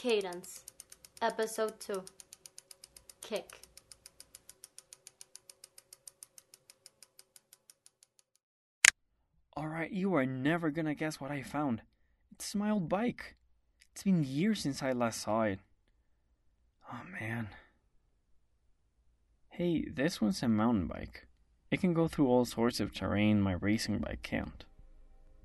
Cadence, Episode 2 Kick. Alright, you are never gonna guess what I found. It's my old bike. It's been years since I last saw it. Oh man. Hey, this one's a mountain bike. It can go through all sorts of terrain my racing bike can't.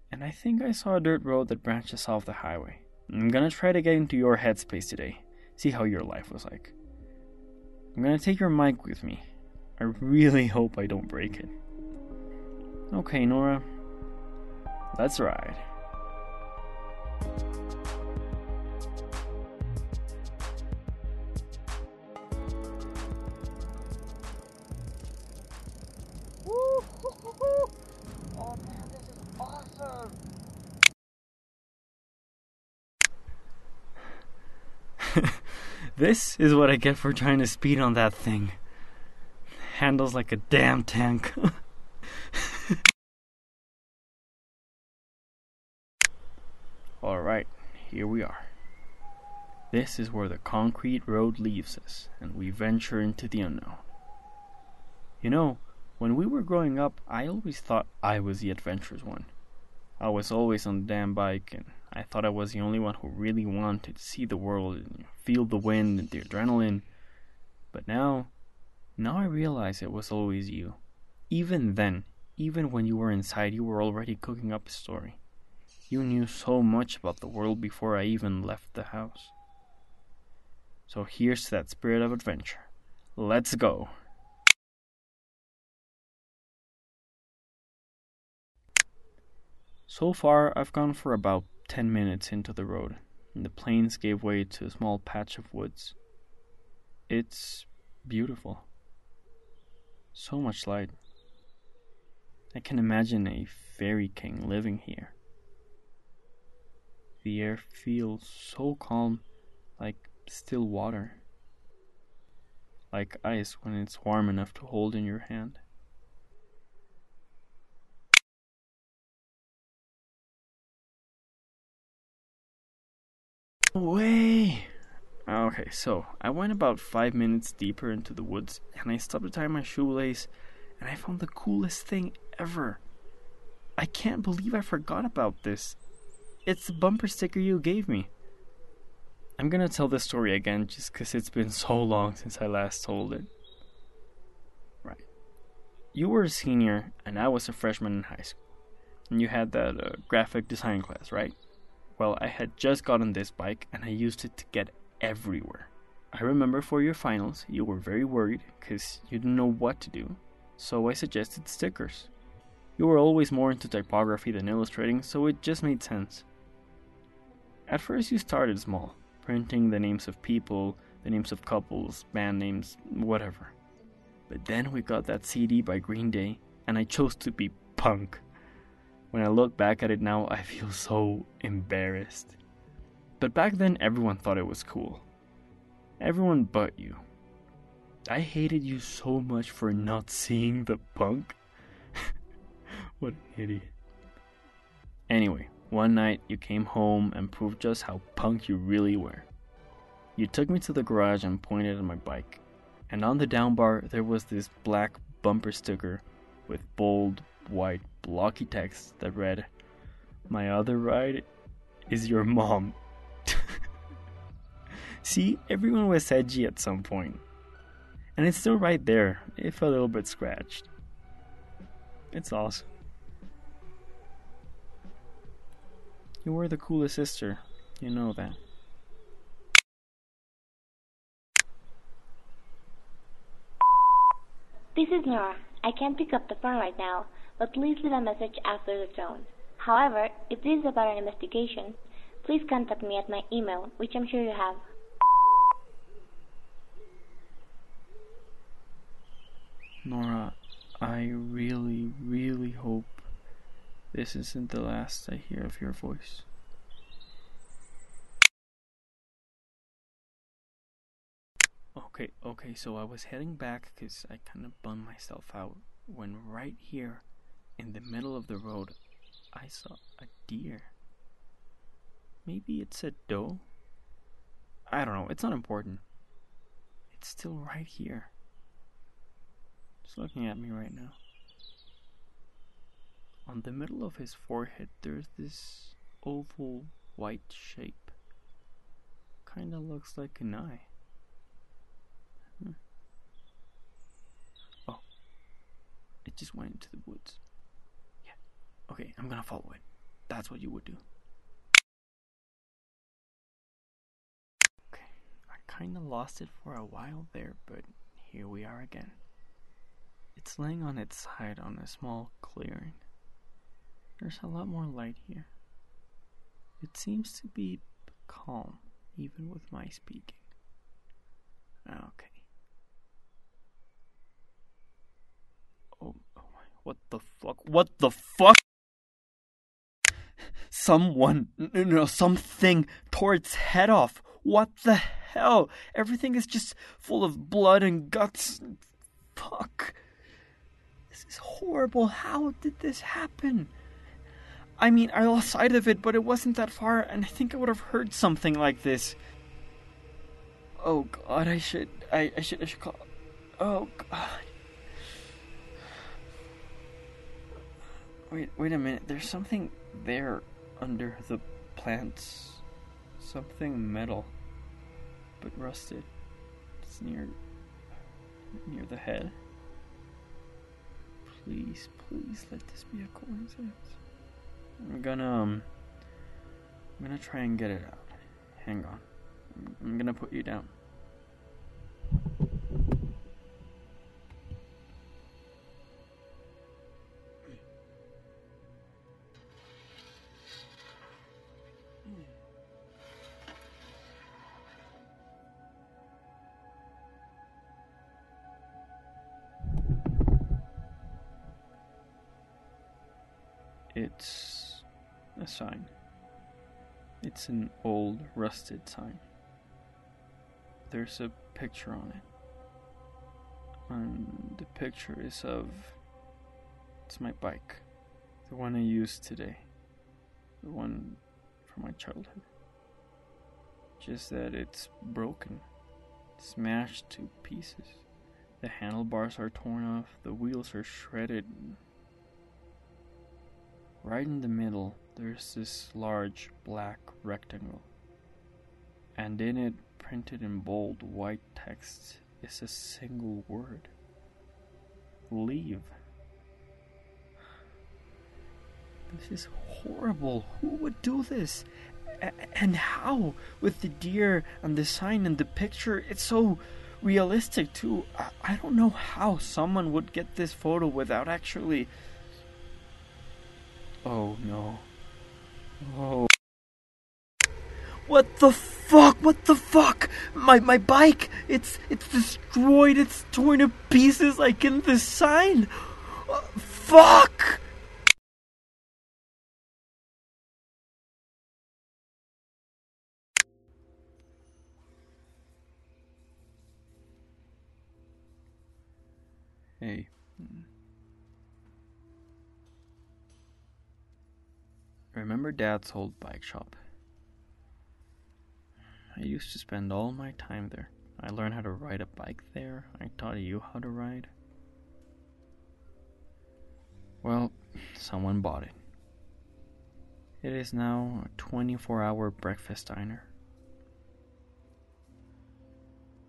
And I think I saw a dirt road that branches off the highway. I'm gonna try to get into your headspace today, see how your life was like. I'm gonna take your mic with me. I really hope I don't break it. Okay, Nora, let's ride. Oh man, this is awesome! This is what I get for trying to speed on that thing. Handles like a damn tank. Alright, here we are. This is where the concrete road leaves us, and we venture into the unknown. You know, when we were growing up, I always thought I was the adventurous one. I was always on the damn bike, and I thought I was the only one who really wanted to see the world and feel the wind and the adrenaline. But now, now I realize it was always you. Even then, even when you were inside, you were already cooking up a story. You knew so much about the world before I even left the house. So here's that spirit of adventure. Let's go. So far, I've gone for about 10 minutes into the road, and the plains gave way to a small patch of woods. It's beautiful. So much light. I can imagine a fairy king living here. The air feels so calm, like still water. Like ice when it's warm enough to hold in your hand. Way. Okay, so I went about five minutes deeper into the woods and I stopped to tie my shoelace and I found the coolest thing ever. I can't believe I forgot about this. It's the bumper sticker you gave me. I'm gonna tell this story again just because it's been so long since I last told it. Right. You were a senior and I was a freshman in high school. And you had that uh, graphic design class, right? Well, I had just gotten this bike and I used it to get everywhere. I remember for your finals, you were very worried because you didn't know what to do, so I suggested stickers. You were always more into typography than illustrating, so it just made sense. At first, you started small, printing the names of people, the names of couples, band names, whatever. But then we got that CD by Green Day, and I chose to be punk. When I look back at it now, I feel so embarrassed. But back then, everyone thought it was cool. Everyone but you. I hated you so much for not seeing the punk. what an idiot. Anyway, one night you came home and proved just how punk you really were. You took me to the garage and pointed at my bike, and on the down bar there was this black bumper sticker with bold, white, blocky text that read, My other ride is your mom. See, everyone was edgy at some point. And it's still right there, if a little bit scratched. It's awesome. You were the coolest sister, you know that. This is Nora. I can't pick up the phone right now, but please leave a message after the tone. However, if this is about an investigation, please contact me at my email, which I'm sure you have. Nora, I really, really hope this isn't the last I hear of your voice. Okay, okay, so I was heading back because I kind of bummed myself out when right here in the middle of the road I saw a deer. Maybe it's a doe? I don't know. It's not important. It's still right here. It's looking at me right now. On the middle of his forehead, there's this oval white shape. Kinda looks like an eye. Hmm. Oh. It just went into the woods. Okay, I'm gonna follow it. That's what you would do. Okay, I kinda lost it for a while there, but here we are again. It's laying on its side on a small clearing. There's a lot more light here. It seems to be calm, even with my speaking. Okay. Oh, oh my, what the fuck? What the fuck? Someone, no, no, something tore its head off. What the hell? Everything is just full of blood and guts. Fuck. This is horrible. How did this happen? I mean, I lost sight of it, but it wasn't that far, and I think I would have heard something like this. Oh God, I should, I, I should, I should call. Oh God. Wait, wait a minute. There's something there under the plants. Something metal, but rusted. It's near, near the head. Please, please let this be a coincidence. I'm gonna um I'm gonna try and get it out. Hang on. I'm, I'm gonna put you down. It's a sign. It's an old, rusted sign. There's a picture on it. And the picture is of. It's my bike. The one I used today. The one from my childhood. Just that it's broken, smashed to pieces. The handlebars are torn off, the wheels are shredded, Right in the middle, there's this large black rectangle. And in it, printed in bold white text, is a single word Leave. This is horrible. Who would do this? And how? With the deer and the sign and the picture, it's so realistic too. I don't know how someone would get this photo without actually Oh no. Oh. What the fuck? What the fuck? My my bike! It's it's destroyed. It's torn to pieces like in the sign. Uh, fuck! Hey. Remember Dad's old bike shop? I used to spend all my time there. I learned how to ride a bike there. I taught you how to ride. Well, someone bought it. It is now a 24 hour breakfast diner.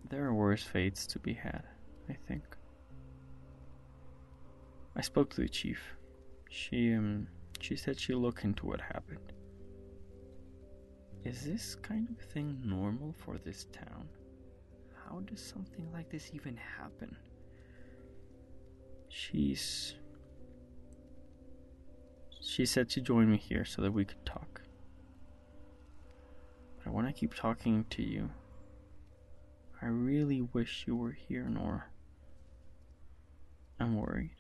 There are worse fates to be had, I think. I spoke to the chief. She, um, she said she'll look into what happened. Is this kind of thing normal for this town? How does something like this even happen? She's. She said to join me here so that we could talk. But I want to keep talking to you. I really wish you were here, Nora. I'm worried.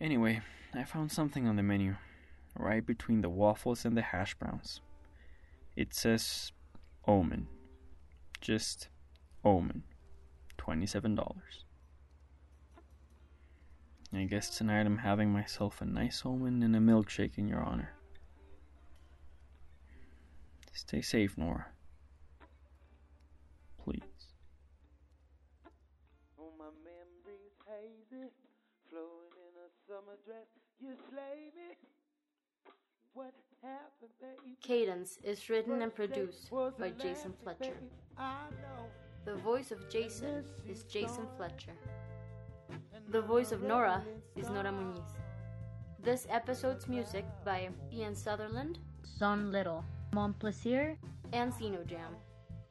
Anyway, I found something on the menu, right between the waffles and the hash browns. It says Omen. Just Omen. $27. I guess tonight I'm having myself a nice omen and a milkshake in your honor. Stay safe, Nora. Please. Oh, my memories hazy, flowing in a summer dress. You slay me. What happened, baby? Cadence is written and produced by Jason Fletcher. The voice of Jason is Jason Fletcher. The voice of Nora is Nora Muniz. This episode's music by Ian Sutherland, Son Little, Mon Plaisir, and Xenojam.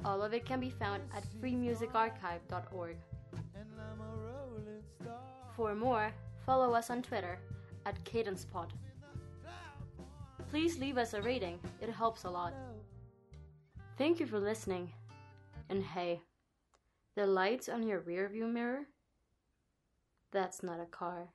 All of it can be found at freemusicarchive.org. And I'm a rolling star. For more, follow us on Twitter at CadencePod. Please leave us a rating, it helps a lot. Thank you for listening. And hey, the lights on your rearview mirror? That's not a car.